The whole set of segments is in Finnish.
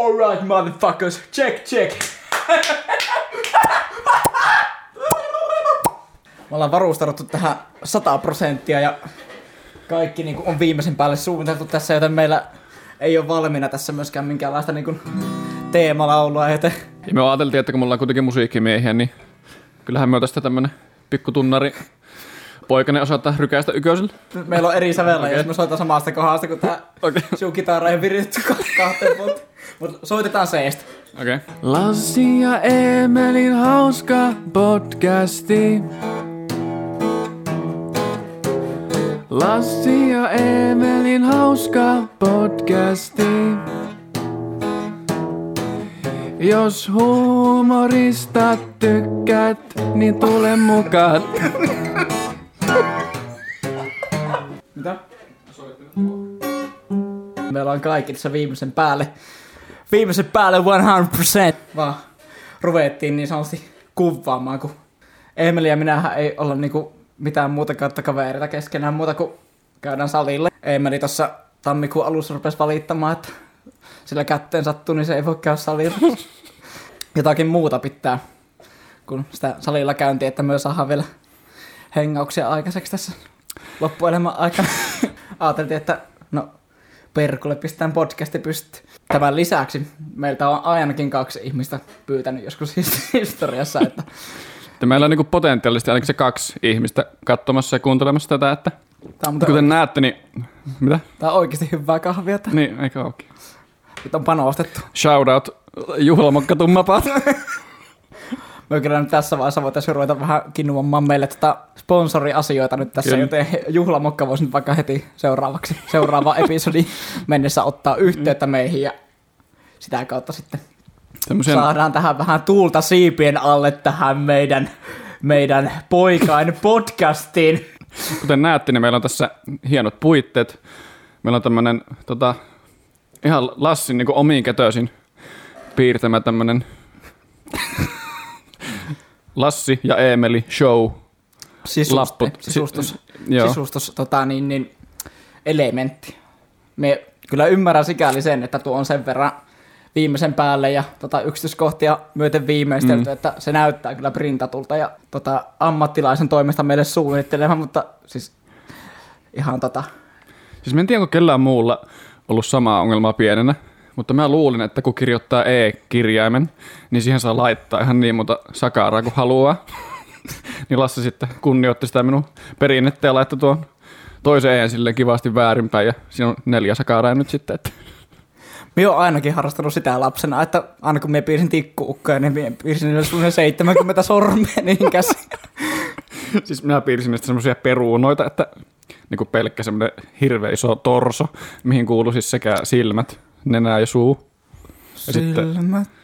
Alright motherfuckers, check check. Me ollaan varustauduttu tähän 100 prosenttia ja kaikki niin on viimeisen päälle suunniteltu tässä, joten meillä ei ole valmiina tässä myöskään minkäänlaista niin teemalaulua, joten... Ja me ajateltiin, että kun me ollaan kuitenkin musiikkimiehiä, niin kyllähän me tästä tämmönen pikkutunnari poikainen osoittaa rykäistä yköisellä. Meillä on eri sävellä, okay. jos me soitaan samasta kohdasta, kun tää okay. sinun kitara ei viritty kahteen vuotta. Mutta soitetaan seestä. Okei. Okay. Lassi ja Emelin hauska podcasti. Lassi ja Emelin hauska podcasti. Jos huumorista tykkäät, niin tule mukaan. Meillä on kaikki tässä viimeisen päälle. Viimeisen päälle 100%. Vaan ruvettiin niin sanotusti kuvaamaan, kun Emeli ja minähän ei olla niinku mitään muuta kautta kavereita keskenään muuta kuin käydään salille. Emeli tuossa tammikuun alussa rupesi valittamaan, että sillä kätteen sattuu, niin se ei voi käydä salilla. Jotakin muuta pitää, kun sitä salilla käyntiä, että myös saadaan vielä hengauksia aikaiseksi tässä loppuelämän aikana. Ajateltiin, että no perkulle pistetään podcasti pystyyn. Tämän lisäksi meiltä on ainakin kaksi ihmistä pyytänyt joskus historiassa, että että meillä on niin potentiaalisesti ainakin se kaksi ihmistä katsomassa ja kuuntelemassa tätä, että Tämä on kuten näette, niin... Mitä? Tämä on oikeasti hyvää kahvia. Niin, eikö ookin. Nyt on panostettu. Shoutout juhlamokka tummapaat. Me kyllä nyt tässä vaiheessa voitaisiin ruveta vähän kinnuamaan meille tätä sponsoriasioita nyt tässä, kyllä. joten juhlamokka voisi nyt vaikka heti seuraavaksi, seuraava episodi mennessä ottaa yhteyttä meihin ja sitä kautta sitten Tämmöisen... saadaan tähän vähän tuulta siipien alle tähän meidän, meidän poikain podcastiin. Kuten näette, niin meillä on tässä hienot puitteet. Meillä on tämmöinen tota, ihan Lassin niin omiin kätöisin piirtämä tämmöinen Lassi ja Eemeli show Sisustus, lapput. Sisustus, si- sisustus tota, niin, niin, elementti. Me kyllä ymmärrän sikäli sen, että tuo on sen verran viimeisen päälle ja tota, yksityiskohtia myöten viimeistelty, mm. että se näyttää kyllä printatulta ja tota, ammattilaisen toimesta meille suunnittelema, mutta siis ihan tota... Siis mä en tiedä, onko kellään muulla ollut samaa ongelmaa pienenä, mutta mä luulin, että kun kirjoittaa E-kirjaimen, niin siihen saa laittaa ihan niin monta sakaraa kuin haluaa. niin Lassi sitten kunnioitti sitä minun perinnettä ja laittoi tuon toisen E silleen kivasti väärinpäin ja siinä on neljä sakaraa nyt sitten. Että Minä olen ainakin harrastanut sitä lapsena, että aina kun minä piirsin tikkuukkoja, niin minä piirsin niille 70 sormea niin käsi. siis minä piirsin niistä semmoisia peruunoita, että niin kuin pelkkä semmoinen hirveä iso torso, mihin kuuluu siis sekä silmät, nenä ja suu. Ja silmät. Sitten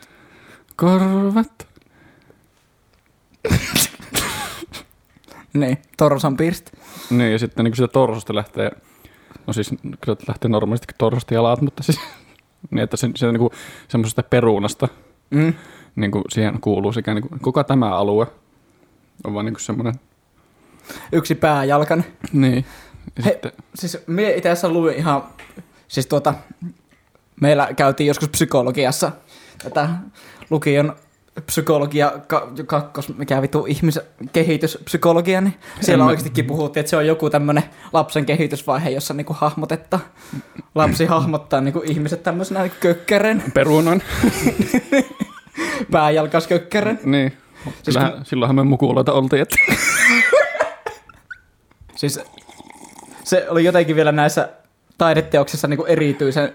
korvat. niin, torsan piirsti. Niin, ja sitten niin kuin sitä torsosta lähtee, no siis kyllä lähtee normaalisti torsosta jalat, mutta siis niin, että se, se niin semmoisesta perunasta mm. niin kuin siihen kuuluu sekä niin kuin, koko tämä alue on vaan niin semmoinen... Yksi pääjalkan. Niin. He, sitten... Siis me itse asiassa luin ihan, siis tuota, meillä käytiin joskus psykologiassa tätä lukion psykologia kakkos, mikä vitu ihmiskehityspsykologia, niin siellä en oikeastikin puhuttiin, että se on joku tämmöinen lapsen kehitysvaihe, jossa niinku hahmotetta, lapsi hahmottaa niinku ihmiset tämmöisenä kökkären. Perunan. Pääjalkas kökkären. Niin. Siis kun... silloinhan me mukuloita oltiin, että... siis se oli jotenkin vielä näissä taideteoksissa niinku erityisen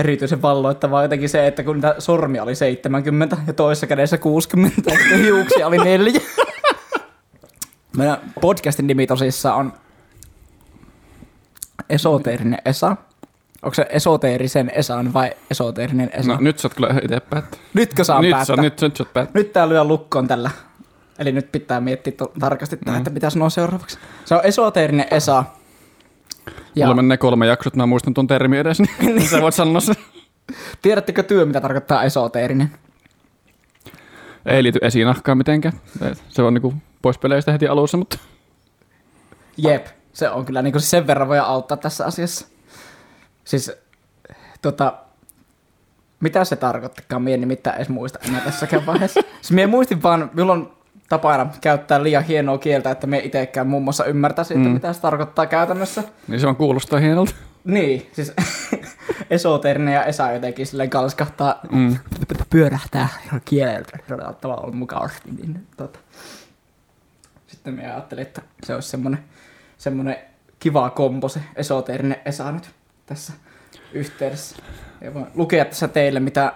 erityisen valloittavaa jotenkin se, että kun sormia oli 70 ja toisessa kädessä 60 ja hiuksia oli neljä. Meidän podcastin nimi tosissaan on Esoteerinen Esa. Onko se esoteerisen Esan vai esoteerinen Esa? No nyt sä oot kyllä itse päättää. Nytkö saa nyt päättää? Sä, nyt, nyt sä oot Nyt tää lyö lukkoon tällä. Eli nyt pitää miettiä to- tarkasti, mm. että mitä sanoa seuraavaksi. Se on esoteerinen Esa. Ja... Mulla menee kolme jaksot, mä muistan tuon termi edes, niin sä voit sanoa sen. Tiedättekö työ, mitä tarkoittaa esoteerinen? Ei liity esinahkaan mitenkään. Se on niinku pois peleistä heti alussa, mutta... Jep, se on kyllä niinku sen verran voi auttaa tässä asiassa. Siis tota, mitä se tarkoittikaan, mie en nimittäin edes muista enää tässäkään vaiheessa. siis mie muistin vaan, minulla on tapana käyttää liian hienoa kieltä, että me itsekään muun muassa ymmärtäisi, että Mm. mitä se tarkoittaa käytännössä. Niin se on kuulostaa hienolta. Niin, siis esoterinen ja Esa jotenkin silleen kalskahtaa, Mm. pyörähtää kieleltä tavallaan mukavasti. Niin, tota. Sitten me ajattelin, että se olisi semmoinen, semmoinen kiva kombo se esoterinen Esa nyt tässä yhteydessä. Ja voin lukea tässä teille, mitä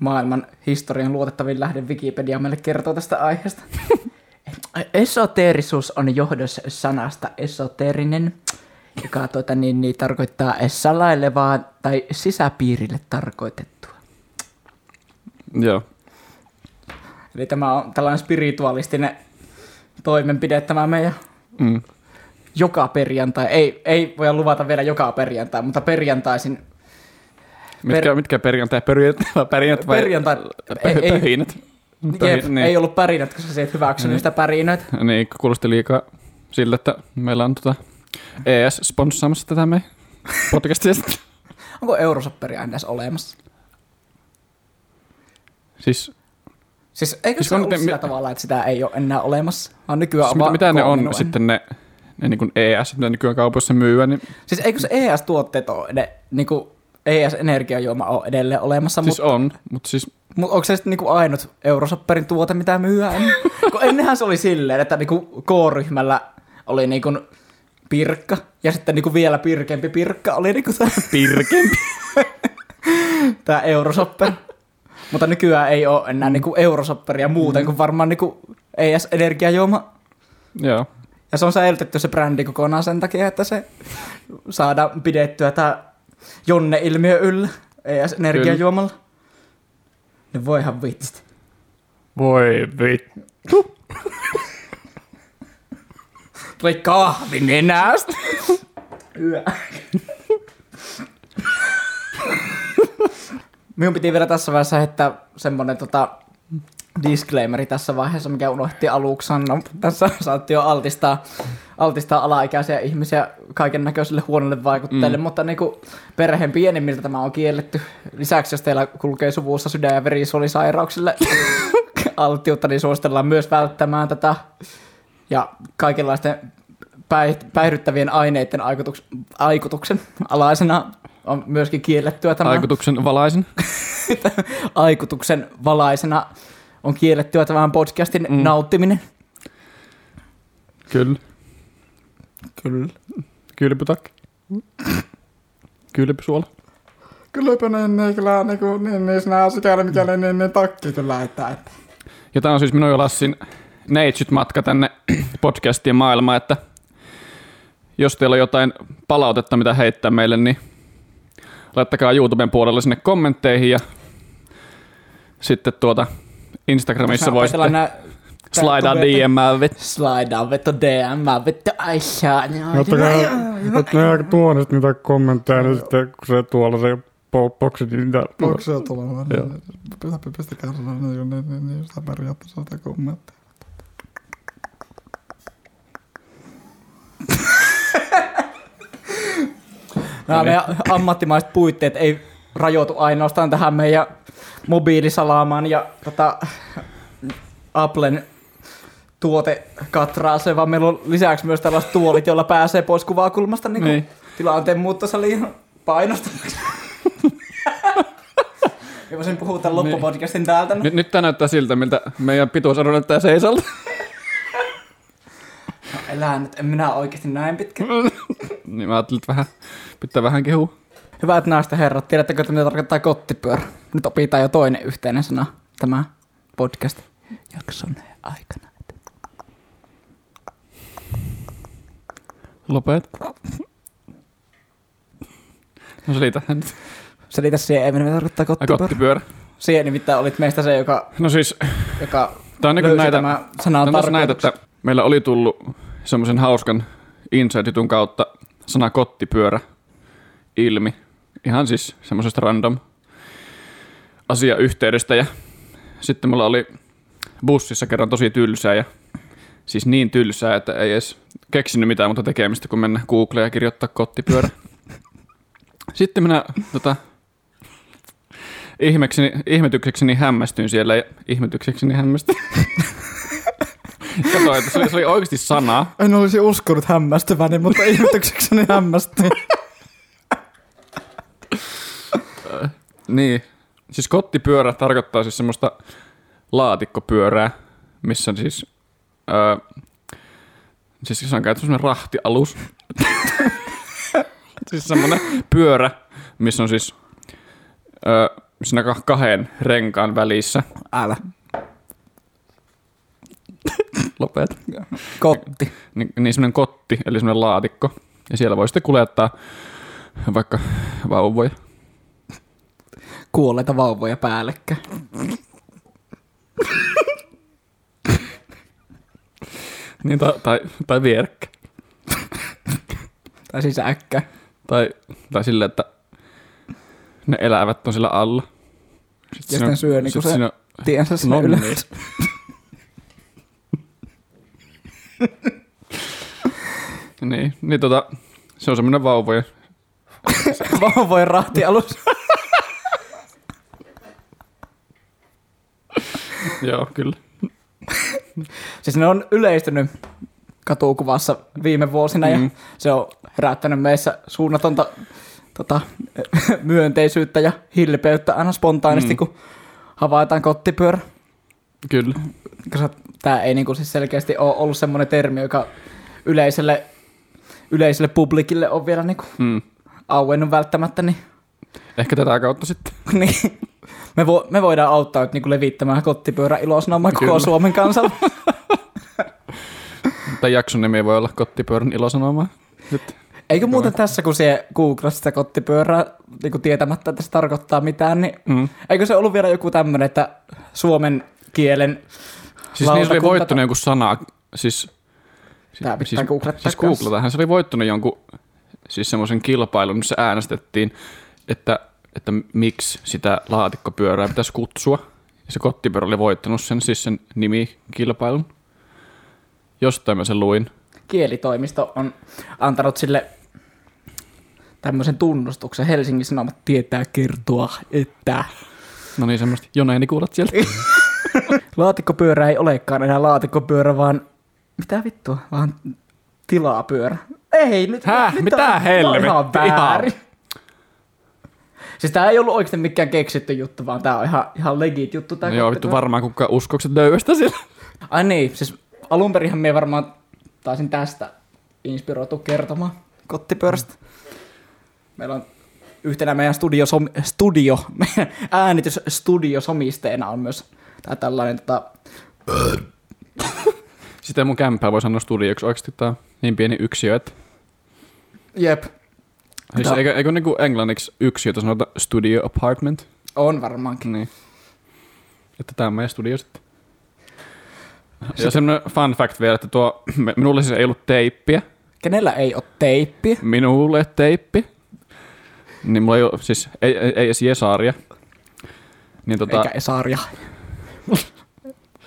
maailman historian luotettavin lähde Wikipedia meille kertoo tästä aiheesta. Esoteerisuus on johdossa sanasta esoterinen, joka tuota, niin, niin, tarkoittaa salailevaa tai sisäpiirille tarkoitettua. Joo. Eli tämä on tällainen spiritualistinen toimenpide, tämä meidän Mm. joka perjantai. Ei, ei voi luvata vielä joka perjantai, mutta perjantaisin, Mitkä, mitkä perjantai? Perjantai perjantai? vai Perjantai- ei- ei- Pöhinät. jep, Pöhi- ei ollut pärinät, koska sä et hyväksynyt Niin. sitä pärinöitä. Niin, kuulosti liikaa siltä, että meillä on tota ES sponssaamassa tätä meidän podcastia. Onko Eurosopperi aina edes olemassa? siis, Siis eikö Siis se on- ollut mi- sillä tavalla, että sitä ei ole enää olemassa? Vaan nykyään siis on mitä, mitä ne on sitten ne, ne niin kuin ES, mitä nykyään kaupoissa myyä, niin Siis eikö se ES-tuotteet ole ed- niinku ES-energiajuoma ole edelleen olemassa, siis mutta on, mutta siis mut onko se sitten niinku ainut Eurosopperin tuote, mitä myydään? Kun ennenhän se oli silleen, että niinku K-ryhmällä oli niinku pirkka, ja sitten niinku vielä pirkempi pirkka oli niinku tämä pirkempi. tää Eurosopper. Mutta nykyään ei ole enää niinku Eurosopperia muuten kuin varmaan niinku ES-energiajuoma. Joo. Ja se on säilytetty se brändi kokonaan sen takia, että se saadaan pidettyä tämä Jonne-ilmiö yllä ES-energiajuomalla. No voihan vitsit. Voi vittu. Tuli kahvi nenästä. Yö. Minun piti vielä tässä vaiheessa heittää semmonen tota, disclaimeri tässä vaiheessa, mikä unohti aluksi sanoa. Tässä saatiin jo altistaa, altistaa alaikäisiä ihmisiä kaiken näköisille huonoille vaikutteille, mm. mutta niinku perheen pienimmiltä tämä on kielletty. Lisäksi jos teillä kulkee suvussa sydän- ja verisuonisairauksille alttiutta, niin suositellaan myös välttämään tätä. Ja kaikenlaisten päih- päihdyttävien aineiden aikutuks- aikutuksen alaisena on myöskin kiellettyä tämä. Aikutuksen valaisin. aikutuksen valaisena on kiellettyä tämän podcastin. Mm. nauttiminen. Kyllä. Kyllä. Kylpytakki. Kylpysuola. Kylläpä niin, niin, kyllä niin, kuin, niin, niin sinä sikäli mikäli niin, niin takki kyllä, että, että. Ja tämä on siis minun ja Lassin neitsyt matka tänne podcastien maailmaan, että jos teillä on jotain palautetta, mitä heittää meille, niin laittakaa YouTuben puolelle sinne kommentteihin ja sitten tuota Instagramissa voi sitten slidea DM vittu. Slidea vittu DM, vittu aishaa. Ottakaa, ottakaa tuonne niitä kommentteja, niin sitten kun se tuolla se po- boksi, niin niitä... Onko se tuolla? Pistäkää se niin, niin, niin, niin, niin, sitä periaatteessa sitä kommentteja. Nämä meidän ammattimaiset puitteet ei rajoitu ainoastaan tähän meidän mobiilisalaamaan ja tota, Applen tuotekatraaseen, vaan meillä on lisäksi myös tällaiset tuolit, joilla pääsee pois kuvakulmasta niin Niin. tilanteen muuttosaliin painostavaksi. Ja voisin puhua tämän loppupodcastin täältä. No. Nyt, nyt tämä näyttää siltä, miltä meidän pituusarvo näyttää seisalta. Elää nyt, en minä oikeasti näin pitkä. niin mä ajattelin, että vähän, pitää vähän kehua. Hyvät naiset ja herrat, tiedättekö, että mitä tarkoittaa kottipyörä? Nyt opitaan jo toinen yhteinen sana tämä podcast jakson aikana. Lopet. No selitähän nyt. Selitä siihen, mitä tarkoittaa Ai kottipyörä. kottipyörä. Siihen nimittäin olit meistä se, joka, No siis, joka tää on löysi näitä, tämä sanan Tää on näitä, että meillä oli tullut semmoisen hauskan insight kautta sana kottipyörä ilmi. Ihan siis semmoisesta random asiayhteydestä ja sitten mulla oli bussissa kerran tosi tylsää ja siis niin tylsää, että ei edes keksinyt mitään muuta tekemistä kuin mennä Googleen ja kirjoittaa kottipyörä. Sitten minä tota, ihmekseni, ihmetyksekseni hämmästyin siellä ja ihmetyksekseni hämmästyin. Kato, että se oli, se oli oikeasti sana. En olisi uskonut hämmästyväni, mutta ihmetyksekseni hämmästyin. Niin. Siis kottipyörä tarkoittaa siis semmoista laatikkopyörää, missä siis... Öö, siis se on käytetty semmoinen rahtialus. siis semmoinen pyörä, missä on siis öö, siinä kah- kahden renkaan välissä. Älä. Lopet. Kotti. Niin, niin semmoinen kotti, eli semmoinen laatikko. Ja siellä voi sitten kuljettaa vaikka vauvoja. Kuolleita vauvoja päällekkäin. Niin, tai, tai, tai vierekkä. Tai siis äkkä. Tai, tai silleen, että ne elävät on sillä alla. Sitten Ja sitten syö niinku se siinä on- tiensä sinne ylös. niin. niin, niin tota, se on semmoinen vauvojen. Vauvojen rahtialus. Joo, kyllä. Siis ne on yleistynyt katukuvassa viime vuosina ja Mm. se on herättänyt meissä suunnatonta tota, myönteisyyttä ja hilpeyttä aina spontaanisti, Mm. kun havaitaan kottipyörä. Kyllä. Koska tämä ei niinku siis selkeästi ole ollut semmoinen termi, joka yleiselle, yleiselle publikille on vielä niinku Mm. auennut välttämättä, niin, Ehkä tätä kautta sitten. niin me, vo, me voidaan auttaa nyt niinku levittämään kottipyörä ilosanomaa koko Kyllä. Suomen kansalle. Tämän jakson nimi voi olla kottipyörän ilosanomaa. Nyt. Eikö muuten tässä, kun se googlasit sitä kottipyörää niin tietämättä, että se tarkoittaa mitään, niin Mm. eikö se ollut vielä joku tämmöinen, että suomen kielen Siis niin se oli voittanut jonkun sana, siis... Tää pitää siis, googlettaa siis kanssa. googlatahan, se oli voittanut jonkun siis semmoisen kilpailun, missä äänestettiin, että, että miksi sitä laatikkopyörää pitäisi kutsua. Ja se kottipyörä oli voittanut sen, siis sen nimikilpailun. Jostain mä sen luin. kielitoimisto on antanut sille tämmöisen tunnustuksen. Helsingin Sanomat tietää kertoa, että No niin, semmoista joneeni kuulat sieltä. laatikkopyörä ei olekaan enää laatikkopyörä, vaan mitä vittua, vaan tilapyörä. Ei, nyt, Häh? nyt Mitä on- helvettiä? Ihan väärin. Siis tää ei ollut oikeasti mikään keksitty juttu, vaan tää on ihan, ihan legit juttu. Tää No joo, vittu varmaan kukaan uskoukset löyöstä siellä. Ai niin, siis alun perinhän me varmaan taisin tästä inspiroitu kertomaan kottipyörästä. Meillä on yhtenä meidän studio, studio meidän äänitysstudiosomisteena on myös tää tällainen tota, Sitä mun kämppää voi sanoa studioksi oikeasti tää on niin pieni yksiö, että... jep, Siis eikö, eikö niinku englanniksi yksiötä sanota studio apartment? on varmaankin. Niin. Että tää on meidän studio sitten. Ja semmonen fun fact vielä, että tuo, minulle siis ei ollut teippiä. Kenellä ei ole teippiä? Minulle teippi. Niin mulla ei ole, siis ei, ei, ei edes Jesaria. Niin tota, Eikä Esaria.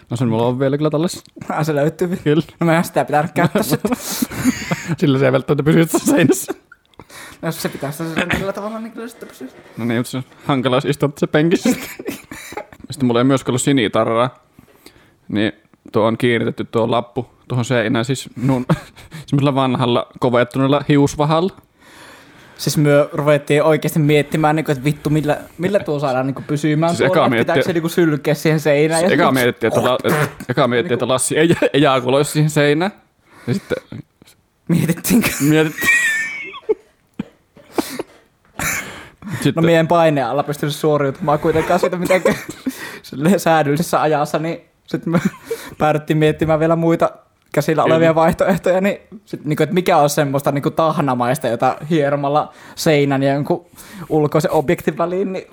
no sen mulla on vielä kyllä tallessa. Ah, se löytyy. Kyllä. No meidän sitä pitää käyttää sitten. Sillä se ei välttämättä pysy seinässä. No, Jos se pitää sitä sen tällä tavalla, niin kyllä sitten pysyy. No niin, mutta se on hankala, jos istut se penkissä. Sitten mulla ei myöskään ollut sinitarraa. Niin tuo on kiinnitetty tuo lappu tuohon seinään, siis minun semmoisella vanhalla kovettuneella hiusvahalla. Siis me ruvettiin oikeasti miettimään, niin kuin, että vittu, millä, millä tuo saadaan niin kuin pysymään Siis siis tuolla, että miettiä- pitääkö se niin kuin sylkeä siihen seinään. ja Eka mietittiin, että, la, et, eka mietittiin, että Lassi ei ejaakuloisi siihen seinään. Ja sitten Mietittiinkö? mietittiin. No Sitten, meidän paineen alla pystyisi suoriutumaan kuitenkaan siitä mitenkään säädyllisessä ajassa, niin sitten me päädyttiin miettimään vielä muita käsillä Kyllä. olevia vaihtoehtoja, niin, sit, niin kuin, että mikä on semmoista niin kuin tahnamaista, jota hieromalla seinän ja jonkun ulkoisen objektin väliin, niin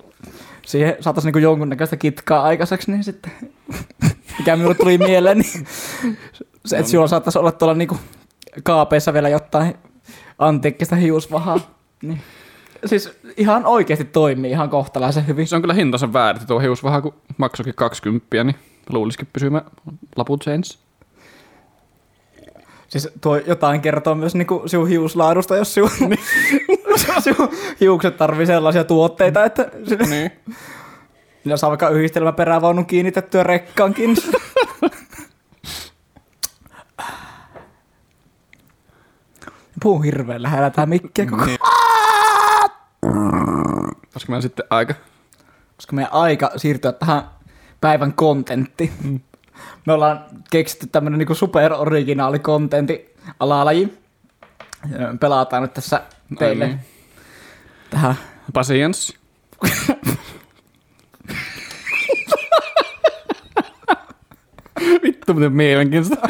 siihen saataisiin niin jonkunnäköistä kitkaa aikaiseksi, niin sitten mikä minulle tuli mieleen, niin se, että sinulla saattaisi olla tuolla niin kuin kaapeissa vielä jotain antiikkista hiusvahaa, niin siis ihan oikeasti toimii ihan kohtalaisen hyvin. se on kyllä hintansa väärin, tuo hiusvaha, kun maksoikin 20, niin luulisikin pysymään laput seinässä. Siis tuo jotain kertoo myös niinku sinun hiuslaadusta, jos sinun, sinun hiukset tarvii sellaisia tuotteita, että sinne, Niin. Niillä saa vaikka yhdistelmä perävaunun kiinnitettyä rekkaankin. Puhun hirveän lähellä tää mikkiä koko Niin. Olisiko mä sitten aika? koska meidän aika siirtyä tähän päivän kontenttiin. Mm. Me ollaan keksitty tämmönen niinku superoriginaali kontentti alalaji. Pelataan nyt tässä teille Ai niin. tähän. Patience. Vittu, miten mielenkiintoista.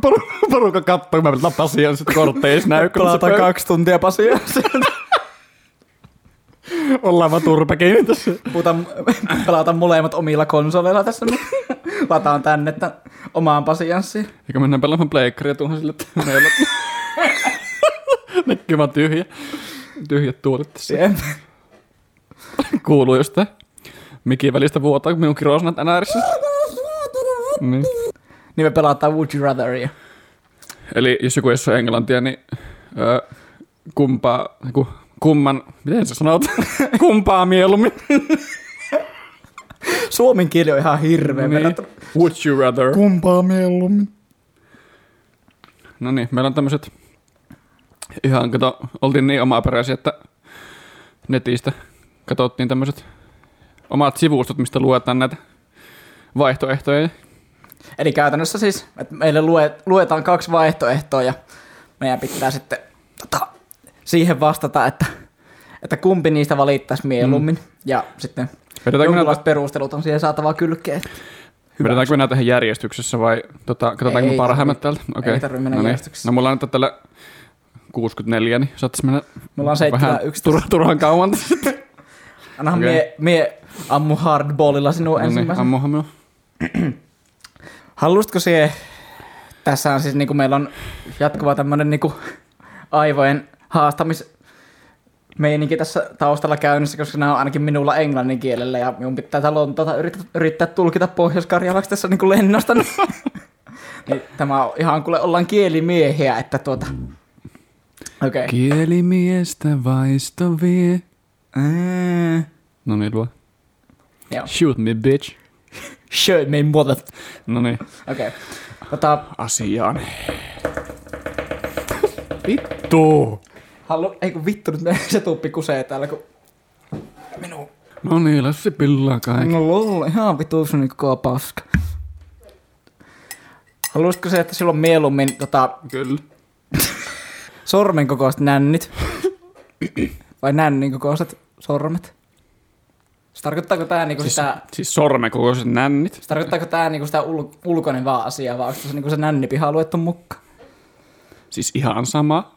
Poru- Porukka kattoo, kun mä pelataan Patience kortteissa näykö. Pelataan kaksi tuntia pasia. Ollaan vaan turpa kiinni tässä. Puhutaan, pelataan molemmat omilla konsoleilla tässä. Lataan tänne tämän omaan pasianssiin. Eikä mennään pelaamaan pleikkaria tuohon sille, että meillä Näkyy vaan tyhjä. Tyhjät tuolit tässä. Jep. Kuuluu jostain. Mikin välistä vuotaa, kun minun kirosnat NRissä. Niin. Niin me pelataan Would You Ratheria. Eli jos joku ei ole englantia, niin öö, kumpaa, ku, kumman, miten sä sanot, kumpaa mieluummin. Suomen kieli on ihan hirveä. niin. verrattuna- Would you rather? Kumpaa mieluummin? No niin, meillä on tämmöiset, ihan kato, oltiin niin omaperäisiä, että netistä katsottiin tämmöiset omat sivustot, mistä luetaan näitä vaihtoehtoja. Eli käytännössä siis, että meille lue, luetaan kaksi vaihtoehtoa ja meidän pitää sitten siihen vastata, että, että kumpi niistä valittaisi mieluummin. Mm. Ja sitten Vedetäänkö jonkinlaiset näitä, perustelut on siihen saatava kylkeen. vedetäänkö me näitä ihan järjestyksessä vai tota, katsotaanko me Ei parhaimmat täältä? ei tarvi mennä no niin. järjestyksessä. No mulla on nyt tällä 64, niin saattaisi mennä Me ollaan vähän 7 11. tur- turhan kauan. Annahan Okei. mie, mie ammu hardballilla sinun no niin, ensimmäisen. ammuhan minua. Haluaisitko siihen, tässä on siis niinku meillä on jatkuva tämmönen niinku aivojen haastamis meininki tässä taustalla käynnissä, koska nämä on ainakin minulla englannin kielellä ja minun pitää tätä Lontoota yrittää, yrittää tulkita pohjois-karjalaksi tässä niinku lennosta. Niin, niin tämä on ihan kuule ollaan kielimiehiä, että tuota... Okei. Okay. Kielimiestä vaisto vie. No niin, luo. joo. Shoot me, bitch. Show me mother. No niin. Okei. Okay. Tota, Asiaan. Vittu. Halu... Ei kun vittu nyt me- se tuppi kusee täällä, kun... Minun No niin, läs se pillaa kaikki. No lol, ihan vitu sun koko paska. Haluaisitko se, että sillä on mieluummin tota, Kyllä. sormen kokoiset nännit? Vai nännin kokoiset sormet? Se tarkoittaako tää niinku Siis, sitä... siis sormen kokoiset nännit. Se tarkoittaako tää niinku sitä ul- ulkoinen vaan asia, vai onko se niinku se nännipiha luettu mukaan? Siis ihan sama.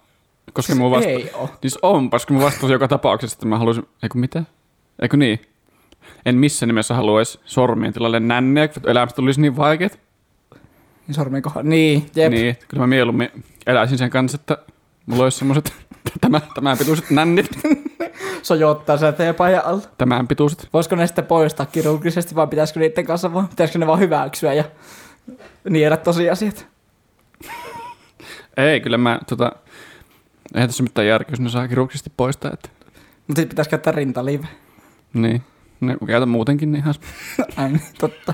Koska mun vasta... Ei oo. Siis onpas, kun mä vastasin joka tapauksessa, että mä haluaisin... Eikö mitä? Eikö niin? En missään nimessä haluaisi sormien tilalle nänniä, kun elämästä tulisi niin vaikeet. Niin sormen kohdalla. Niin, jep. Niin, kyllä mä mieluummin eläisin sen kanssa, että mulla olisi semmoiset tämän, tämän pituiset nännit. Sojottaa se teepajan alla. Tämän pituiset. Voisiko ne sitten poistaa kirurgisesti, vai pitäisikö niiden kanssa vaan, pitäisikö ne vaan hyväksyä ja niedä tosiasiat? Ei, kyllä mä tota... Eihän tässä mitään järkeä, jos ne saa kirurgisesti poistaa. Että, Mutta sitten pitäisi käyttää rintaliive. niin. Ne käytän muutenkin niin ihan... Ai niin, totta.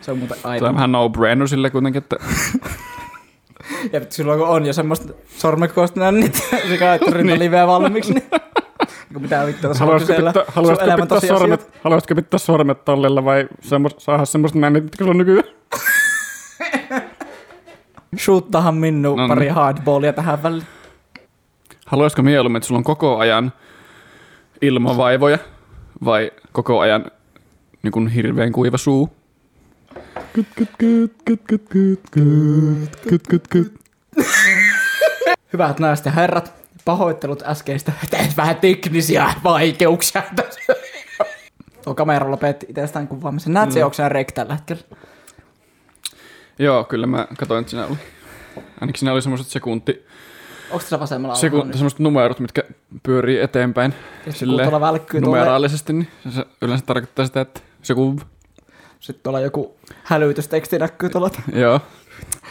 Se on muuten Tämä on vähän no-brainer sille kuitenkin, että Ja silloin kun on jo semmoista sormekoista nännit, se käyttää rintaliiveä valmiiksi, niin niin mitä vittua Haluaisitko pitää, haluaisitko pitää, tosiasiat. sormet, haluaisitko pitää sormet tallella vai semmos, saada semmoista nännit, mitkä sulla on nykyään? Shoottahan minun No niin. pari hardballia tähän väliin. Haluaisiko mieluummin, että sulla on koko ajan ilmavaivoja vai koko ajan niin kuin hirveän kuiva suu? Kyt, kyt, kyt, kyt, kyt, kyt, kyt, kyt, kyt, kyt. Hyvät naiset ja herrat, pahoittelut äskeistä. Teet vähän teknisiä vaikeuksia tässä. Tuo kamera lopetti itsestään kuvaamisen. Näet se, onko se rek tällä hetkellä? Joo, kyllä mä katsoin, että siinä oli. Ainakin siinä oli semmoiset sekunti, Onko tässä vasemmalla sekunti semmoiset numerot, mitkä pyörii eteenpäin tuolla, numeraalisesti, niin se yleensä tarkoittaa sitä, että se kun... sitten tuolla joku hälytysteksti näkyy tuolla. Joo.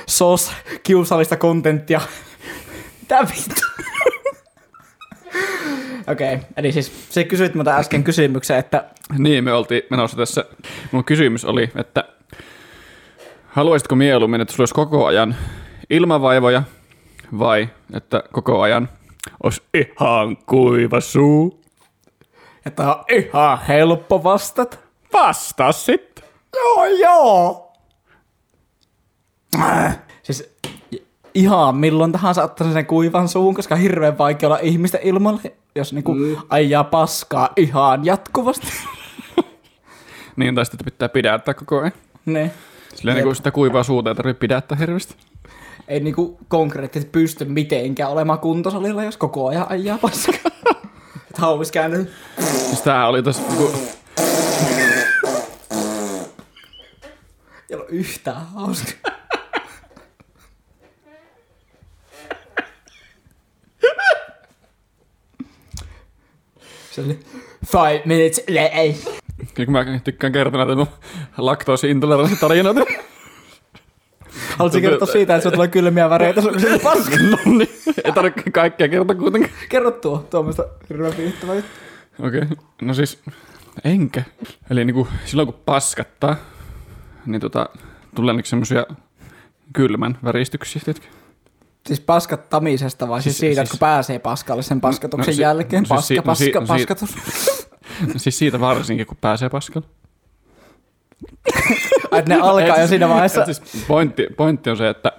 sos, kiusallista kontenttia. Mitä vittu? Okei, okay. eli siis se kysyit multa äsken kysymyksen, että Niin, me oltiin menossa tässä. Mun kysymys oli, että haluaisitko mieluummin, että sulla olisi koko ajan ilmavaivoja vai että koko ajan olisi ihan kuiva suu? että on ihan helppo vastata. Vastaa sitten. Joo, joo. Äh. Siis ihan milloin tahansa ottaisin sen kuivan suun, koska on hirveän vaikea olla ihmisten ilmalle, jos niinku mm. ajaa paskaa ihan jatkuvasti. Niin, tai sitten pitää pidättää koko ajan. ne. Silleen niin kuin sitä kuivaa suuta ei tarvitse pidättää hirveästi. Ei niinku konkreettisesti pysty mitenkään olemaan kuntosalilla, jos koko ajan ajaa paskaa. Hauvis käännyt. Siis tää oli tossa, niinku, Ei ole yhtään hauska. Se oli five minutes late. kun mä tykkään kertoa näitä mun laktoosi-intoleranssitarinoita. Haluaisin kertoa siitä, että se tulee kylmiä väreitä. sun paska. no niin, ei tarvitse kaikkea kertoa kuitenkaan. Kerro tuo, tuommoista hirveän viihdyttävää juttu. Okei, okay. no siis enkä. Eli niinku silloin kun paskattaa, niin tota, tulee niinku semmosia kylmän väristyksiä, tiedätkö? Siis paskattamisesta vai siis, Siis- siitä, siis- että kun pääsee paskalle sen paskatuksen no si- jälkeen? no siis Paska, si- no paska, si- no si- paskatus. siis siitä varsinkin, kun pääsee paskalle. Että ne alkaa jo siinä vaiheessa, Siis pointti, pointti on se, että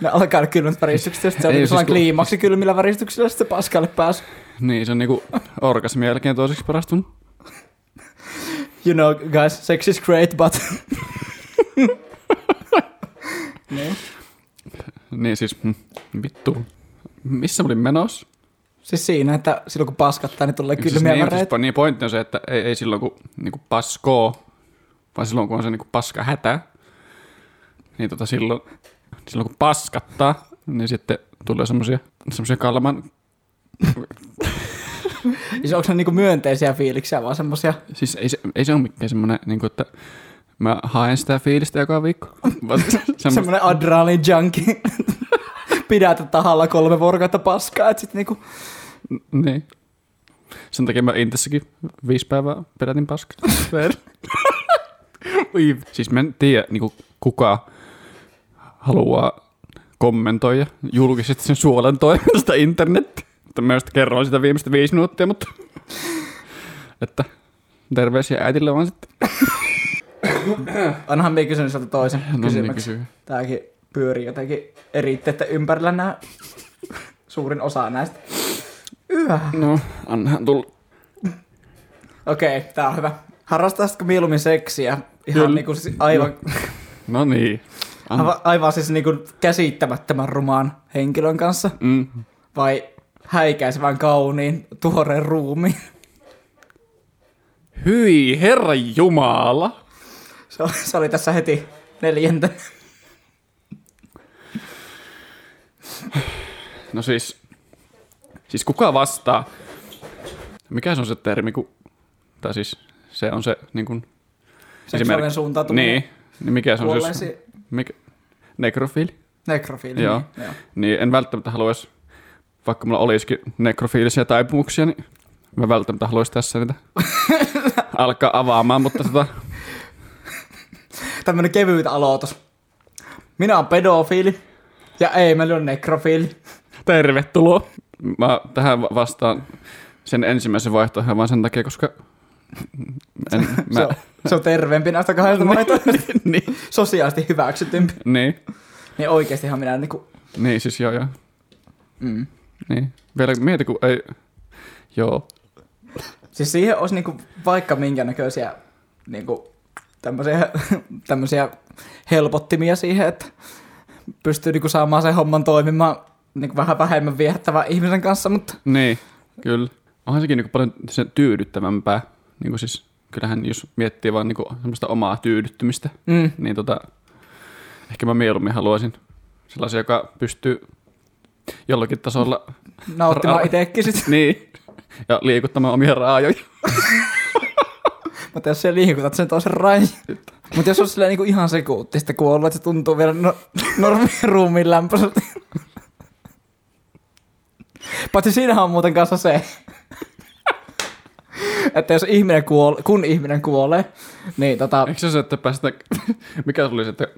ne alkaa ne kylmät väristykset, ja sitten se on niin siis kun- kliimaksi kylmillä väristyksillä, ja sitten se paskalle pääs. niin se on niinku orgasmin jälkeen toiseksi parastunut. You know, guys, sex is great, but... niin. Niin siis, hm, vittu. Missä mä olin menossa? Siis siinä, että silloin kun paskattaa, niin tulee Siis kylmiä niin, väreitä. siis, niin pointti on se, että ei, ei silloin kun niinku paskoo, vaan silloin kun on se niinku paska hätä, niin tota silloin, silloin kun paskattaa, niin sitten tulee semmosia, semmosia kalman, Siis onko ne niinku myönteisiä fiiliksiä, vaan semmosia... siis ei se, ei se ole mikään semmonen, niinku, että mä haen sitä fiilistä joka viikko. Semmoinen adrenalin junkie. Pidätä tahalla kolme vuorokautta paskaa, että sit niinku... Niin. Sen takia mä Intessäkin viisi päivää pelätin paskaa. Siis mä en tiedä, niinku, kuka haluaa kommentoida julkisesti sen suolen toimesta internet. Mutta mä just kerroin sitä viimeistä viisi minuuttia, mutta että terveisiä äitille vaan sitten. Annahan minä kysyn sieltä toisen No niin, kysymyksen. kysy. Tääkin pyörii jotenkin eritteiden ympärillä nämä suurin osa näistä. Yhä. No, annahan tulla. Okei, okay, tää on hyvä. Harrastaisitko mieluummin seksiä? Ihan Kyllä. niinku siis aivan, No niin. Anna. aivan, aivan siis niinku käsittämättömän rumaan henkilön kanssa? Mm. Vai häikäisevän kauniin tuoreen ruumiin? Hyi, herra Jumala. Se oli, se oli tässä heti neljäntä. No siis, siis kuka vastaa? Mikä se on se termi, kun, tai siis se on se niin kuin, Seksuaalinen suuntautuminen. Niin, niin mikä se on Kuolleesi mikä, nekrofiili? nekrofiili. Joo. Niin, joo. Niin en välttämättä haluaisi, vaikka mulla olisikin nekrofiilisia taipumuksia, niin mä välttämättä haluaisin tässä niitä alkaa avaamaan, mutta tota, Tämmönen kevyt aloitus. Minä olen pedofiili ja Eemeli on nekrofiili. tervetuloa. Mä tähän va- vastaan sen ensimmäisen vaihtoehdon vaan sen takia, koska en, Mä... Se, on, se on terveempi näistä kahdesta vaihtoehdosta. niin, Sosiaalisesti hyväksytympi. niin, Niin oikeestihan minä niinku... niin, siis joo, joo. Mm. Niin. Vielä mieti, kun ei... Joo. Siis siihen olisi niinku vaikka minkä näköisiä niinku tämmöisiä, tämmöisiä helpottimia siihen, että pystyy niinku saamaan sen homman toimimaan niinku vähän vähemmän viehättävän ihmisen kanssa, mutta Niin, kyllä. Onhan sekin niinku paljon sen tyydyttävämpää. Niinku siis, kyllähän jos miettii vaan niinku semmoista omaa tyydyttymistä, mm, niin tota, ehkä mä mieluummin haluaisin sellaisen, joka pystyy jollakin tasolla nauttimaan Ra- itsekin sit. niin, ja liikuttamaan omia raajoja. Mutta jos sä liikutat sen toisen rajan. Mutta jos on silleen niinku ihan sekuuttista kuollut, että se tuntuu vielä no, normin ruumiin lämpöiseltä. Paitsi siinähän on muuten kanssa se, että jos ihminen kuolee, kun ihminen kuolee, niin tota, Eikö se se, että päästä, mikä se oli se, että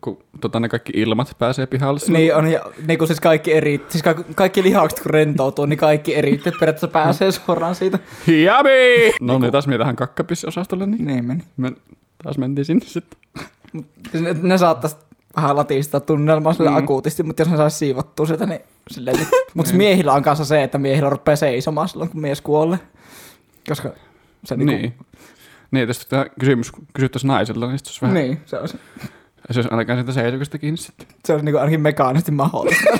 kun tota, ne kaikki ilmat pääsee pihalle? silloin? niin on, ja, niin kuin siis kaikki eri, siis kaikki, kaikki lihakset kun rentoutuu, niin kaikki eritteet periaatteessa pääsee suoraan siitä. Jami! No niin, taas me tähän kakkapissiosastolle, niin Niin meni. me taas mentiin sinne sitten. Siis Ne, ne saattaisi vähän latistaa tunnelmaa sille Mm. akuutisti, mutta jos ne saisi siivottua sitä, niin silleen. Niin. Mutta miehillä on kanssa se, että miehillä rupeaa seisomaan silloin, kun mies kuolee. Koska se Niin. niinku, niin. Niin, tietysti tämä kysymys kysyttäisiin naisella, niin se olisi vähän, niin, se olisi, se olisi ainakaan siitä seisokasta kiinni sitten. se olisi niinku ainakin mekaanisesti mahdollista.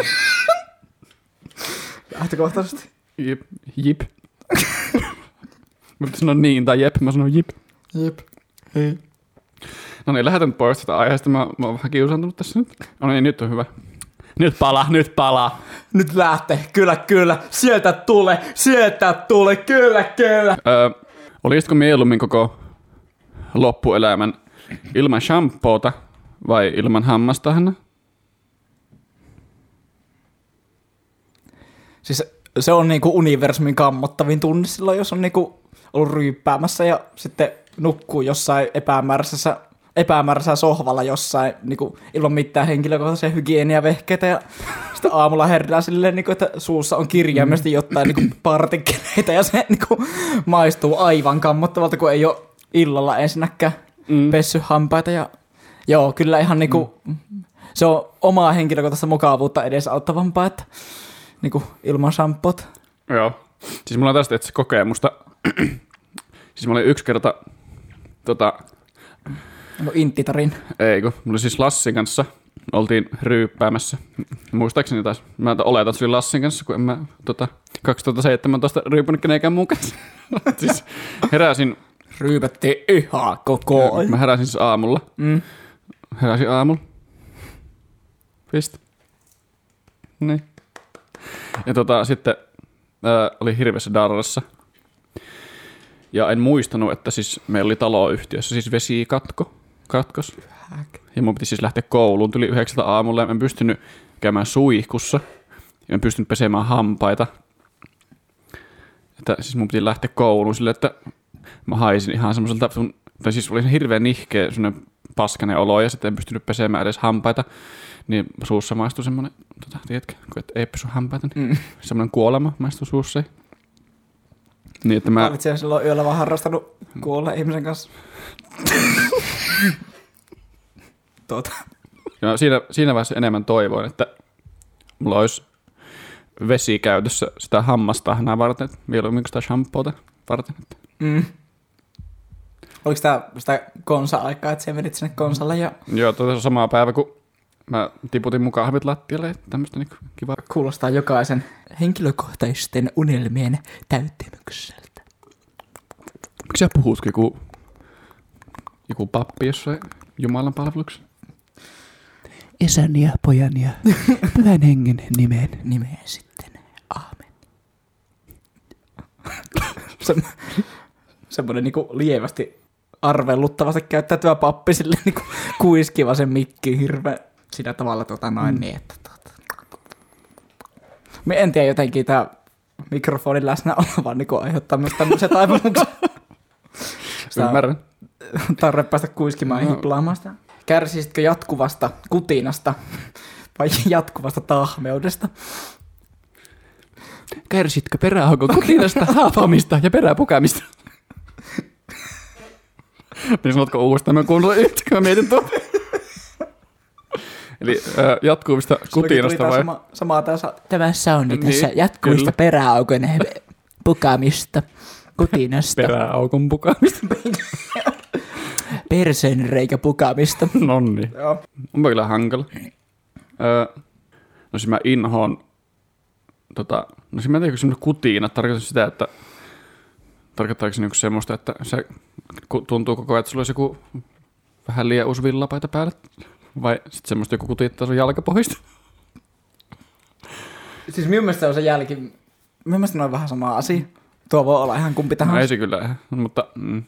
Lähtökohtaisesti. Jip. Jip. mä pitäisi sanoa niin tai jep, mä sanon jip. Jep. Ei. No niin, lähdetään nyt pois tästä aiheesta. Mä, mä oon vähän kiusaantunut tässä nyt. No niin, nyt on hyvä. Nyt pala, nyt pala. Nyt lähtee, kyllä, kyllä, sieltä tulee, sieltä tulee, kyllä, kyllä. Öö, olisitko mieluummin koko loppuelämän ilman shampoota vai ilman hammasta, Hanna? Siis se on niinku universumin kammottavin tunne silloin, jos on niinku ollut ryyppäämässä ja sitten nukkuu jossain epämääräisessä, epämääräisellä sohvalla jossain niinku, ilman mitään henkilökohtaisia hygieniavehkeitä ja sitten aamulla herää silleen, niinku, että suussa on kirjaimellisesti jotain niinku, partikkeleita ja se niinku, maistuu aivan kammottavalta, kun ei ole illalla ensinnäkään Mm. pessy hampaita ja joo, kyllä ihan niinku, se on omaa henkilökohtaista mukavuutta edesauttavampaa, että niinku ilman shampoot. Joo. Siis mulla on tästä itse kokemusta. siis mä olin yksi kerta, tota, No inttitarin. ei kun, mulla siis Lassin kanssa, oltiin ryyppäämässä. Muistaakseni taas, mä oletan, että se oli Lassin kanssa, kun en mä tota, 2017 ryypännyt kenenkään muun kanssa. siis heräsin, Ryypättiin ihan koko ajan. mä heräsin siis aamulla. Mm. Heräsin aamulla. Piste. Niin. Ja tota, sitten ää, oli hirveässä darrassa. Ja en muistanut, että siis meillä oli taloyhtiössä siis vesikatko. Katkos. Ja mun piti siis lähteä kouluun. Tuli yhdeksältä aamulla ja mä en pystynyt käymään suihkussa. Ja en pystynyt pesemään hampaita. Että siis mun piti lähteä kouluun silleen, että mä haisin ihan semmoiselta, tai siis oli hirveän nihkeä semmoinen paskanen olo ja sitten en pystynyt pesemään edes hampaita. Niin suussa maistui semmoinen, tota, tiedätkö, kun et ei pesy hampaita, niin Mm. semmoinen kuolema maistui suussa. Niin, että mä, siellä silloin yöllä vaan harrastanut kuolleen ihmisen kanssa. tuota. ja siinä, siinä vaiheessa enemmän toivoin, että mulla olisi vesi käytössä sitä hammastahnaa varten, mieluummin kuin sitä shampoota varten. Että Mm. Oliko tää sitä konsa-aikaa, että sä menit sinne konsalle ja Joo, tuota samaa päivä, kun mä tiputin mun kahvit lattialle tämmöistä niin kivaa. kuulostaa jokaisen henkilökohtaisten unelmien täyttymykseltä. Miksi sä puhut kuin joku, joku pappi jossain Jumalan palveluksessa? Isän ja pojan ja pyhän hengen nimeen. Nimeen sitten. Aamen. Se, semmoinen niinku lievästi arvelluttavasti käyttäytyvä pappi sille niinku kuiskiva sen mikki hirveä sillä tavalla tota noin mm. niin, että tota. Me en tiedä jotenkin tää mikrofonin läsnäolo vaan niinku aiheuttaa myös tämmöisiä taipumuksia. Ymmärrän. tarve päästä kuiskimaan No. hiplaamaan sitä. Kärsisitkö jatkuvasta kutinasta vai jatkuvasta tahmeudesta? Kärsitkö peräaukon kutinasta, haapamista ja peräpukamista? niin sanotko uudestaan, mä kuunnellut yhtä, kun mä mietin tuota. Eli äh, jatkuvista kutinasta vai? Sama, sama tässä, tämä soundi Niin, tässä jatkuvista kyllä. peräaukon pukamista, kutinasta, Peräaukon pukamista. perseen reikä pukamista. Nonni. Joo. On kyllä hankala. Öö, no siis mä inhoon, tota, no siis mä en tiedä, kun semmoinen kutina tarkoittaa sitä, että tarkoittaako se niinku semmoista, että se tuntuu koko ajan, että sulla olisi joku vähän liian uusi villapaita päällä, vai sitten semmoista joku kutittaa sun jalkapohjista. Siis minun mielestä se on se jälki, minun mielestä ne on vähän sama asia. Tuo voi olla ihan kumpi No tahansa. ei se kyllä, mutta mm,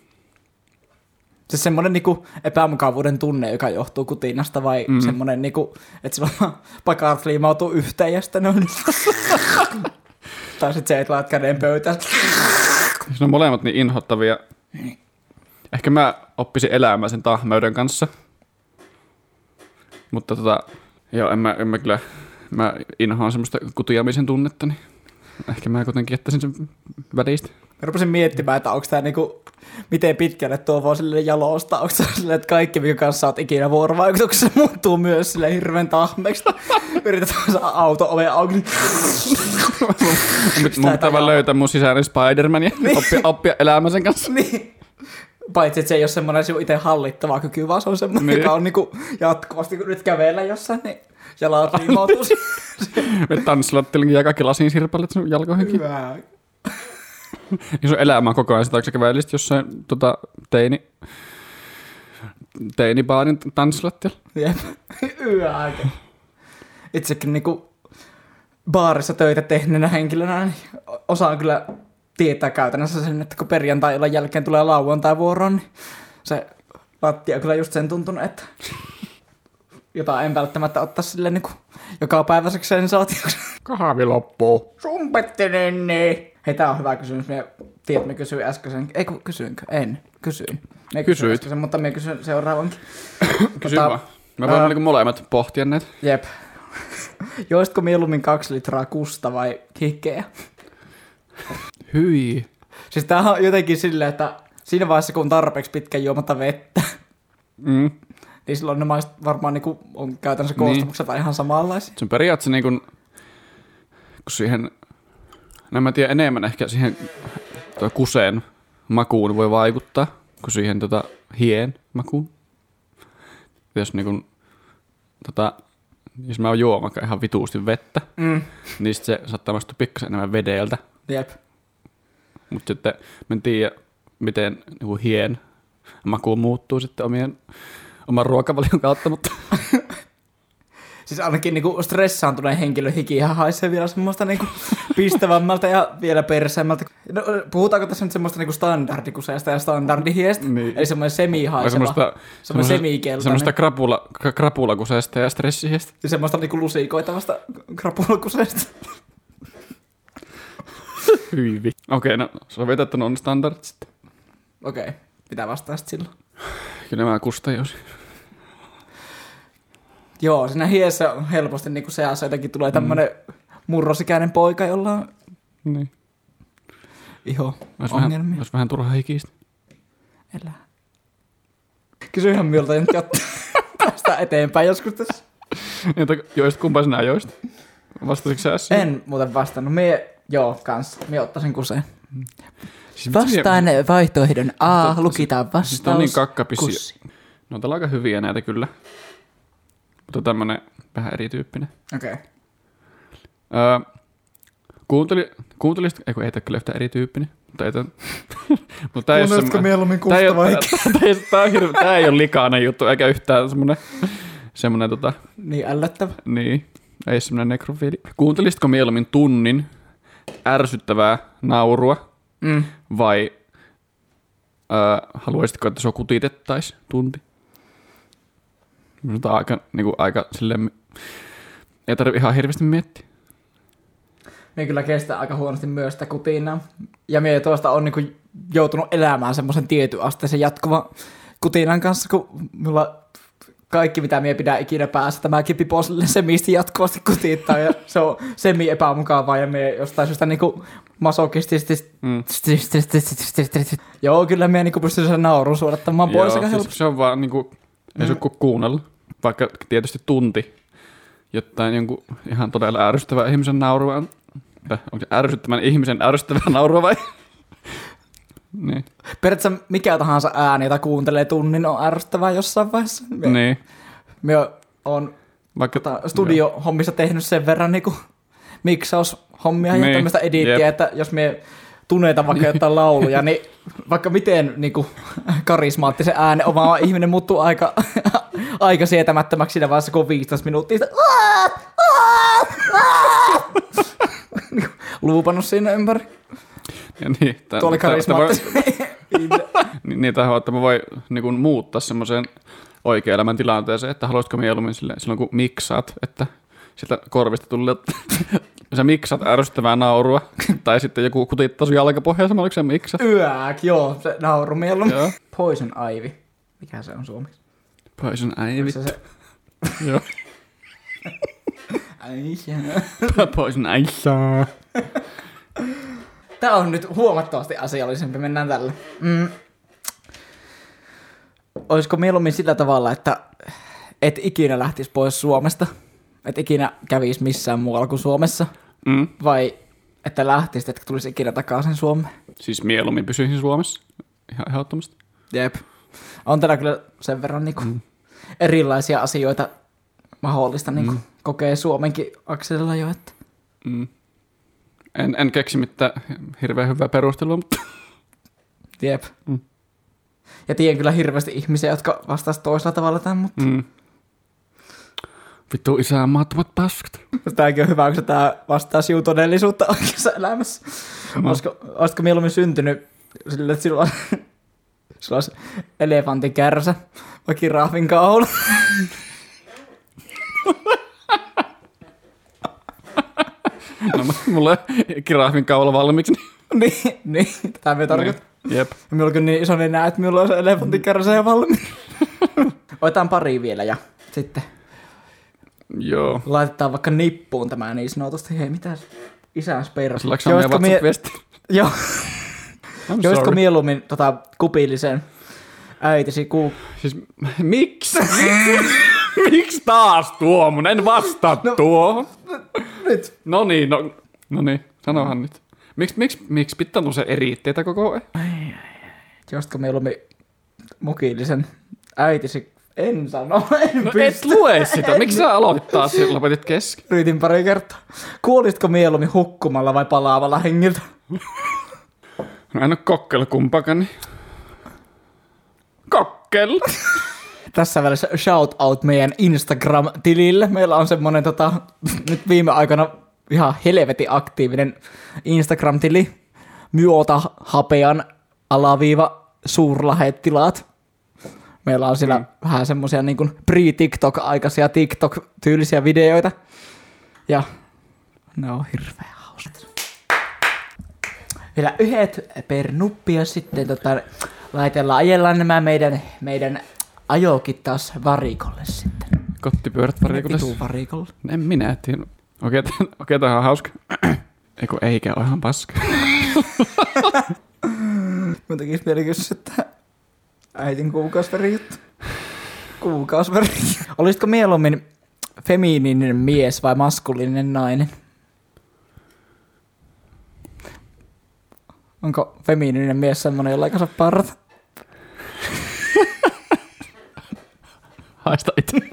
Siis semmoinen niinku epämukavuuden tunne, joka johtuu kutinasta, vai Mm. mm. semmoinen, niinku, että sulla vaan pakarat liimautuu yhteen ja sitten ne on... tai sitten se, että laitat käden pöytään. Se on molemmat niin inhottavia. Ehkä mä oppisin elämään sen tahmeuden kanssa. Mutta tota, joo, en mä, en mä kyllä, mä inhoan semmoista kutiamisen tunnetta, niin ehkä mä kuitenkin jättäisin sen välistä. Mä rupesin miettimään, että onko tämä niinku, miten pitkälle tuo voi sille jalosta. Onko se silleen, että kaikki, minkä kanssa oot ikinä vuorovaikutuksessa, muuttuu myös sille hirveän tahmeeksi. Yritetään saada auto ove auki. Nyt mun pitää vaan löytää mun sisäinen Spider-Man ja oppia, oppia elämään sen kanssa. niin. Paitsi, että se ei ole semmoinen sinun itse hallittava kyky, vaan se on semmoinen, Niin. joka on niinku jatkuvasti, kun nyt kävellä jossain, niin jalat riimautuu. Me tanssilattelinkin ja kaikki lasin sirpalet sun jalkoihinkin. Hyvä. Ja sun elämä koko ajan sitä, onko sä kävelisit jossain tota, teini, teinibaarin tanssilattialla? Jep. Yöaika. Itsekin niinku baarissa töitä tehneenä henkilönä, niin osaan kyllä tietää käytännössä sen, että kun perjantai jälkeen tulee lauantai vuoroon, niin se lattia kyllä just sen tuntunut, että jota en välttämättä ottaa silleen niin joka päiväiseksi sensaatioksi. Kahvi loppuu. Sumpettinen, niin. Hei, tää on hyvä kysymys. Me tiedät, me kysyin äskeisen. Ei, kun kysyinkö? En. Kysyin. Me Kysyit. äskeisen, mutta me kysyn seuraavankin. Kysy Tota, vaan. Me voimme ää- niinku molemmat pohtia näitä. Jep. Joistko mieluummin kaksi litraa kusta vai kikkeä? Hyi. Siis tämähän on jotenkin silleen, että siinä vaiheessa kun on tarpeeksi pitkä juomatta vettä, Mm. niin silloin nämä varmaan niinku on käytännössä koostumukset niin. ihan samanlaisia. Se on periaatteessa niin kuin, kun siihen, no en mä tiedä enemmän ehkä siihen kuseen makuun voi vaikuttaa, kuin siihen tota hien makuun. Jos niin kuin, tota, jos mä juon vaikka ihan vituusti vettä, Mm. niin sit se saattaa maistua pikkasen enemmän vedeltä. Jep. Mutta sitten mä en tiedä, miten niin hien maku muuttuu sitten omien, oman ruokavalion kautta, mutta Siis ainakin niinku stressaantuneen henkilön hiki ihan haisee vielä semmoista niinku pistävämmältä ja vielä perseemmältä. No, puhutaanko tässä nyt semmoista niinku standardikuseesta ja standardihiestä? Niin. Eli semmoinen semi-haiseva. semmoista, semmoinen semikeltainen. semmoista krapula, krapulakuseesta ja stressihiestä. Ja semmoista niinku lusikoitavasta krapulakuseesta. Hyvin. Okei, no sovitaan, että on standardit sitten. Okei, okay. mitä vastaa sitten silloin? Kyllä mä kustan jos. Joo, siinä hiessä helposti niinku seassa jotenkin tulee tämmönen mm. murrosikäinen poika, jolla on Niin. iho Olisi vähän, ongelmia. olisi vähän turha hikistä. Elää. Kysy ihan miltä nyt jotta tästä eteenpäin joskus tässä. Entä joista kumpaa sinä joista? Vastasitko sä? En muuten vastannut. Mie, joo, kans. Mie ottaisin kuseen. Siis Vastaan vaihtoehdon A, Siis- lukitaan Siis vastaus. tää on niin kakkapissi. kussi. No täällä on aika hyviä näitä kyllä. Mutta tämmönen vähän erityyppinen. Okei. Okay. Öö, kuunteli, kuuntelisit, ei kun ei tää kyllä yhtä erityyppinen. Mutta ei mutta tää ei ole semmoinen. mieluummin Tää ei, kusta ole, vai tää, tää, ei- tää, on hirve, tää ei ole likainen juttu, eikä yhtään semmonen, semmonen tota, Niin ällöttävä. niin, ei semmonen nekrofiili. Kuuntelisitko mieluummin tunnin ärsyttävää naurua Mm. vai öö, haluaisitko, että se kutitettaisi tunti? On aika, niinku, aika silleen, ei tarvitse ihan hirveästi miettiä. Mie kyllä kestää aika huonosti myös sitä kutinaa. Ja mie tuosta on niinku joutunut elämään semmoisen tietyn asteisen jatkuvan kutinan kanssa, kun mulla kaikki, mitä mie pidän ikinä päässä, tämäkin pipo sille semisti jatkuvasti kutittaa, ja se on semi epämukavaa, ja mie jostain syystä niinku masokistisesti... Mm. Joo, kyllä mie niinku pystyn sen naurun suodattamaan pois aika siis se on vaan niinku, ei se ole kuunnella. Vaikka tietysti tunti jotain jonkun ihan todella ärsyttävää ihmisen naurua onko se ärsyttävän ihmisen ärsyttävää naurua vai? Niin. Periaatteessa mikä tahansa ääni, jota kuuntelee tunnin, on ärsyttävää jossain vaiheessa. Mie, niin. mie on Vaikka, tota, studiohommissa tehnyt sen verran niinku miksaushommia ja Niin, tämmöistä edittiä, jep. että jos me tunneita vaikka jotain lauluja, niin vaikka miten niinku, karismaattisen äänen omaava ihminen muuttuu aika, aika sietämättömäksi siinä vaiheessa, kun on 15 minuuttia sitä Niinku, luupannut siinä ympäri. Ja niin, Tuo oli karismaattinen. Niin, niin tähän, että mä voi niin muuttaa semmoiseen oikean elämän tilanteeseen, että haluaisitko mieluummin sille, silloin kun miksaat, että Sieltä korvista tuli, että sä miksat ärsyttävää naurua. tai sitten joku kutittaa sun jalkapohjaa, oliko se miksa? Yääk, joo, se nauru mieluummin. Joo. Poison Ivy. Mikä se on suomeksi? Poison Ivy. Se, se... Joo. Ai, jaa. Poison Ivy. Tää on nyt huomattavasti asiallisempi, mennään tällä. Mm. Olisiko mieluummin sillä tavalla, että et ikinä lähtisi pois Suomesta? Et ikinä kävisi missään muualla kuin Suomessa? Mm. Vai että lähtisit, etkä tulisi ikinä takaisin Suomeen? Siis mieluummin pysyisin Suomessa. Ihan ehdottomasti. Jep. On täällä kyllä sen verran niinku mm. erilaisia asioita mahdollista niinku mm. kokea Suomenkin akselilla jo, että Mm. En, en keksi mitään hirveän hyvää perustelua, mutta jep. Mm. Ja tiedän kyllä hirveästi ihmisiä, jotka vastaisivat toisella tavalla tämän, mutta mm. vittu isänmaattomat paskat. Tämäkin on hyvä, kun tämä vastaa sinuun todellisuutta oikeassa elämässä. Mm. Olisiko, olisiko mieluummin syntynyt sille, että sinulla, sinulla olisi elefantin kärsä vai kiraffin kaula? No, mulla ei kiraffin kaula valmiiksi. Niin. niin, niin, tätä me tarkoitan. Jep. Minulla on niin iso nenä, että minulla on se elefantin kärsä ja valmiin. Otetaan pari vielä ja sitten Joo. laitetaan vaikka nippuun tämä niin sanotusti. Hei, mitäs isäns perus? Sillä on meidän WhatsApp-viesti. Joo, sorry. mieluummin tota, kupillisen äitisi kuu... Siis, miksi? miksi taas tuo mun? En vastaa no, tuohon. Nyt. No niin, no, no niin, sanohan nyt. Miksi miksi, miksi pitää se eritteitä koko ajan? Josko mieluummin mukillisen äitisi... En sano, en No pysty. et lue sitä. Miksi sä aloitit taas ja lopetit kesken? Yritin pari kertaa. Kuolisitko mieluummin hukkumalla vai palaavalla hengiltä? No en oo kokkeilla kumpakaan, niin... Kokkeilla! Tässä välissä shout out meidän Instagram-tilille. Meillä on semmonen tota, nyt viime aikana ihan helvetin aktiivinen Instagram-tili. Myota hapean alaviiva suurlähettilaat. Meillä on siellä mm. vähän semmosia niin pre-TikTok-aikaisia TikTok-tyylisiä videoita. Ja ne on hirveän hauskat. Vielä yhdet per nuppi ja sitten tota, laitellaan, ajellaan nämä meidän, meidän ajokit taas varikolle sitten. Kottipyörät varikolle. Vitu varikolle. En minä tiedä. Okei, okay, okay, on hauska. Eiku eikä ole ihan paska. Mun tekis mieli kysyä, että äitin kuukausveri juttu. Kuukausveri. Olisitko mieluummin feminiininen mies vai maskuliininen nainen? Onko feminiininen mies semmonen, jolla ei parta? Haista itse.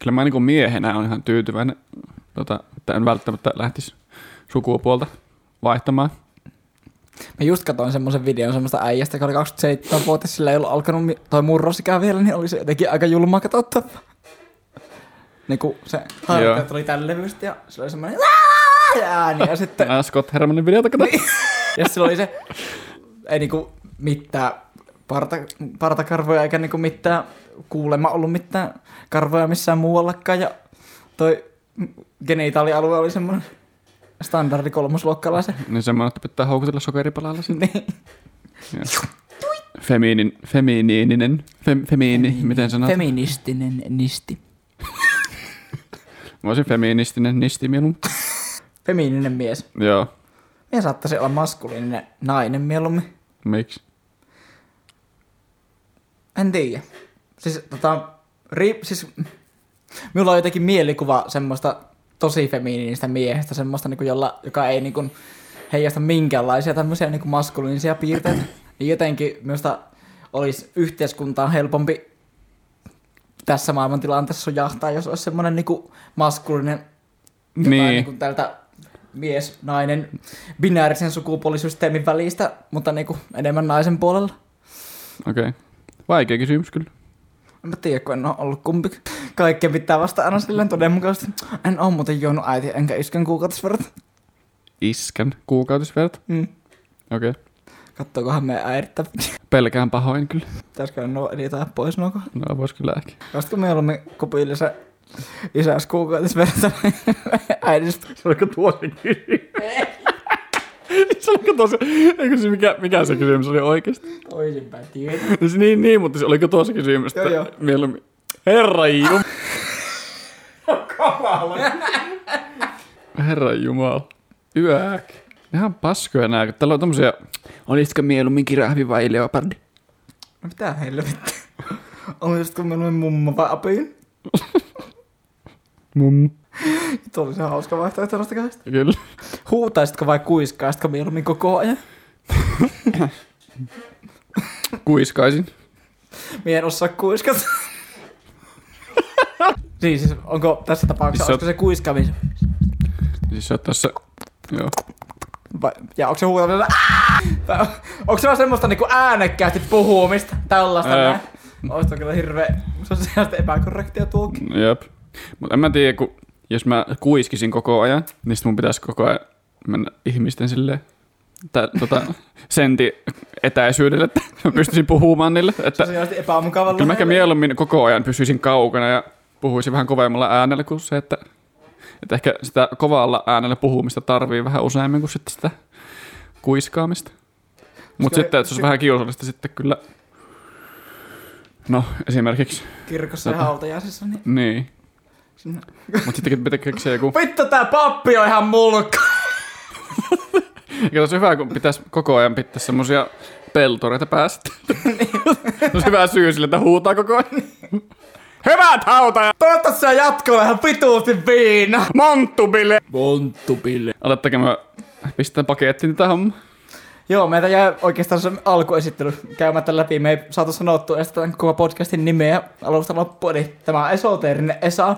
Kyllä mä niin miehenä on ihan tyytyväinen, tota, että en välttämättä lähtisi sukupuolta vaihtamaan. Mä just katsoin semmoisen videon semmoista äijästä, joka oli 27-vuotias, sillä ei ollut alkanut mi- toi murrosikään vielä, niin oli se jotenkin aika julmaa katsottava. Niin kuin se harteet oli tällä levystä ja se oli semmoinen ääni ja sitten Scott Hermanin videota kato. ja sillä oli se ei niinku mitään parta, partakarvoja eikä niinku mitään kuulemma ollut mitään karvoja missään muuallakaan ja toi genitaalialue oli semmoinen standardi kolmosluokkalaisen. Niin semmoinen, että pitää houkutella sokeripalalla sen. Niin. Feminin, feminiininen, fem, femiini, miten sanot? Feministinen nisti. Mä olisin feministinen nisti mieluummin. Feminiininen mies. Joo, Mie saattaisi olla maskuliininen nainen mieluummin. miksi? En tiedä. Siis tota, ri, siis, minulla on jotenkin mielikuva semmoista tosi feminiinistä miehestä, semmoista niinku jolla, joka ei niinku heijasta minkäänlaisia tämmöisiä niinku maskuliinisia piirteitä. Niin jotenkin minusta olisi yhteiskuntaan helpompi tässä maailmantilanteessa sujahtaa, jos olisi semmoinen niinku maskuliininen jotain Niin. niinku tältä mies, nainen, binäärisen sukupuolisysteemin välistä, mutta niinku enemmän naisen puolella. Okei. Okay. Vaikea kysymys kyllä. En mä tiedä, kun en ole ollut kumpi. Kaikkeen pitää vasta aina silleen todenmukaisesti. En oo muuten juonut äiti enkä iskän kuukautisverrat. Iskän kuukautisverta. Mm. Okei. Okay. Kattookohan meidän äidittä. Pelkään pahoin kyllä. Pitäisikö nuo editää pois nuo kohdat? No vois kyllä ehkä. Olisitko mieluummin kupillisen Isäs kuukautisverta äidis. Se oliko tuo se kysymys? se oliko tuo se, eikö se mikä, mikä se kysymys oli oikeasti? Toisinpäin tietä. Siis niin, niin, mutta se oliko tuo se kysymys? Joo, joo. Mieluummin. Herra Jumala. Herra Jumala. Yäk. Ihan paskoja nää, kun täällä on tommosia... Olisitko mieluummin kirahvi vai leopardi? No mitä helvettiä? Olisitko meillä mummo vai apiin? Mum. Tuo oli se hauska vaihtoehto noista kahdesta. Kyllä. Huutaisitko vai kuiskaisitko mieluummin koko ajan? Kuiskaisin. Mie en osaa kuiskata. niin siis onko tässä tapauksessa, Siis olisiko se kuiskamis? Siis sä oot tässä... Joo. Vai, ja onko se huutaminen? Onko se vaan semmoista niinku äänekkäästi puhumista? Tällaista näin? Olisiko kyllä hirveä sosiaalisesti epäkorrektia tuokin? Jep. Mutta en mä tiedä, kun jos mä kuiskisin koko ajan, niin sit mun pitäisi koko ajan mennä ihmisten silleen tä, tota, senti etäisyydelle, että mä pystyisin puhumaan niille. Että Sosiaalisesti epämukavalla. kyllä mä ehkä mieluummin koko ajan pysyisin kaukana ja puhuisin vähän kovemmalla äänellä kuin se, että, että ehkä sitä kovalla äänellä puhumista tarvii vähän useammin kuin sitten sitä kuiskaamista. Mutta Koska- sitten, että se olisi vähän kiusallista sitten kyllä, no esimerkiksi, Kirkossa ja Tota. hautajaisissa, niin... niin. Sinne. Mutta sitten pitää keksiä joku Vittu tää pappi on ihan mulkka! Eikä olisi hyvä, kun pitäisi koko ajan pitää semmosia peltoreita päästä. se olisi hyvä syy sille, että huutaa koko ajan. Hyvät hautajat! Toivottavasti se jatkolla ihan vituusti viina! Monttubille! Monttupille. Aloittakaa mä pistän pakettiin tätä hommaa. Joo, meitä jäi oikeastaan se alkuesittely käymättä läpi. Me ei saatu sanottua edes tämän koko podcastin nimeä alusta loppuun. Eli tämä on esoteerinen Esa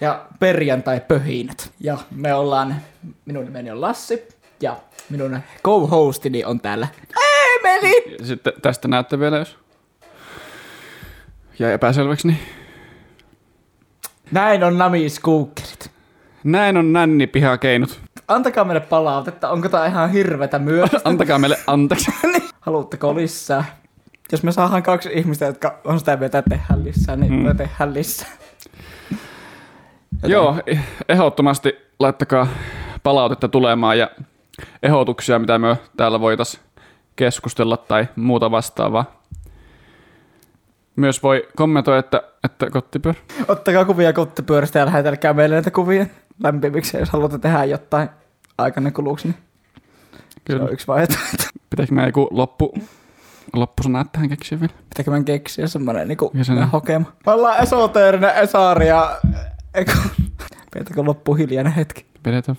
ja perjantai-pöhinät. Ja me ollaan, minun nimeni on Lassi ja minun co-hostini on täällä Emeli! Sitten tästä näette vielä, jos jäi epäselväksi, niin Näin on namiskuukkerit. näin on nänni pihakeinut. Antakaa meille palautetta, onko tää ihan hirvetä myös? Antakaa meille anteeksi. Haluatteko lisää? Jos me saadaan kaksi ihmistä, jotka on sitä mieltä, että tehdään lisää, niin Mm. me tehdään lisää. Joten- Joo, ehdottomasti laittakaa palautetta tulemaan ja ehdotuksia, mitä me täällä voitais keskustella tai muuta vastaavaa. Myös voi kommentoida, että, että kottipyörä. Ottakaa kuvia kottipyörästä ja lähetelkää meille näitä kuvia lämpimiksi, jos haluatte tehdä jotain aikanne kuluksi. Niin se Kyllä. on yksi vaihtoehto. Pitääkö me joku loppu, loppusana tähän keksiä vielä? Pitääkö meidän keksiä semmonen niinku Ja sen- meidän hokema. Me ollaan esoteerinen Esari ja... Eikö... Pidetäänkö loppu hiljainen hetki? Pidetään.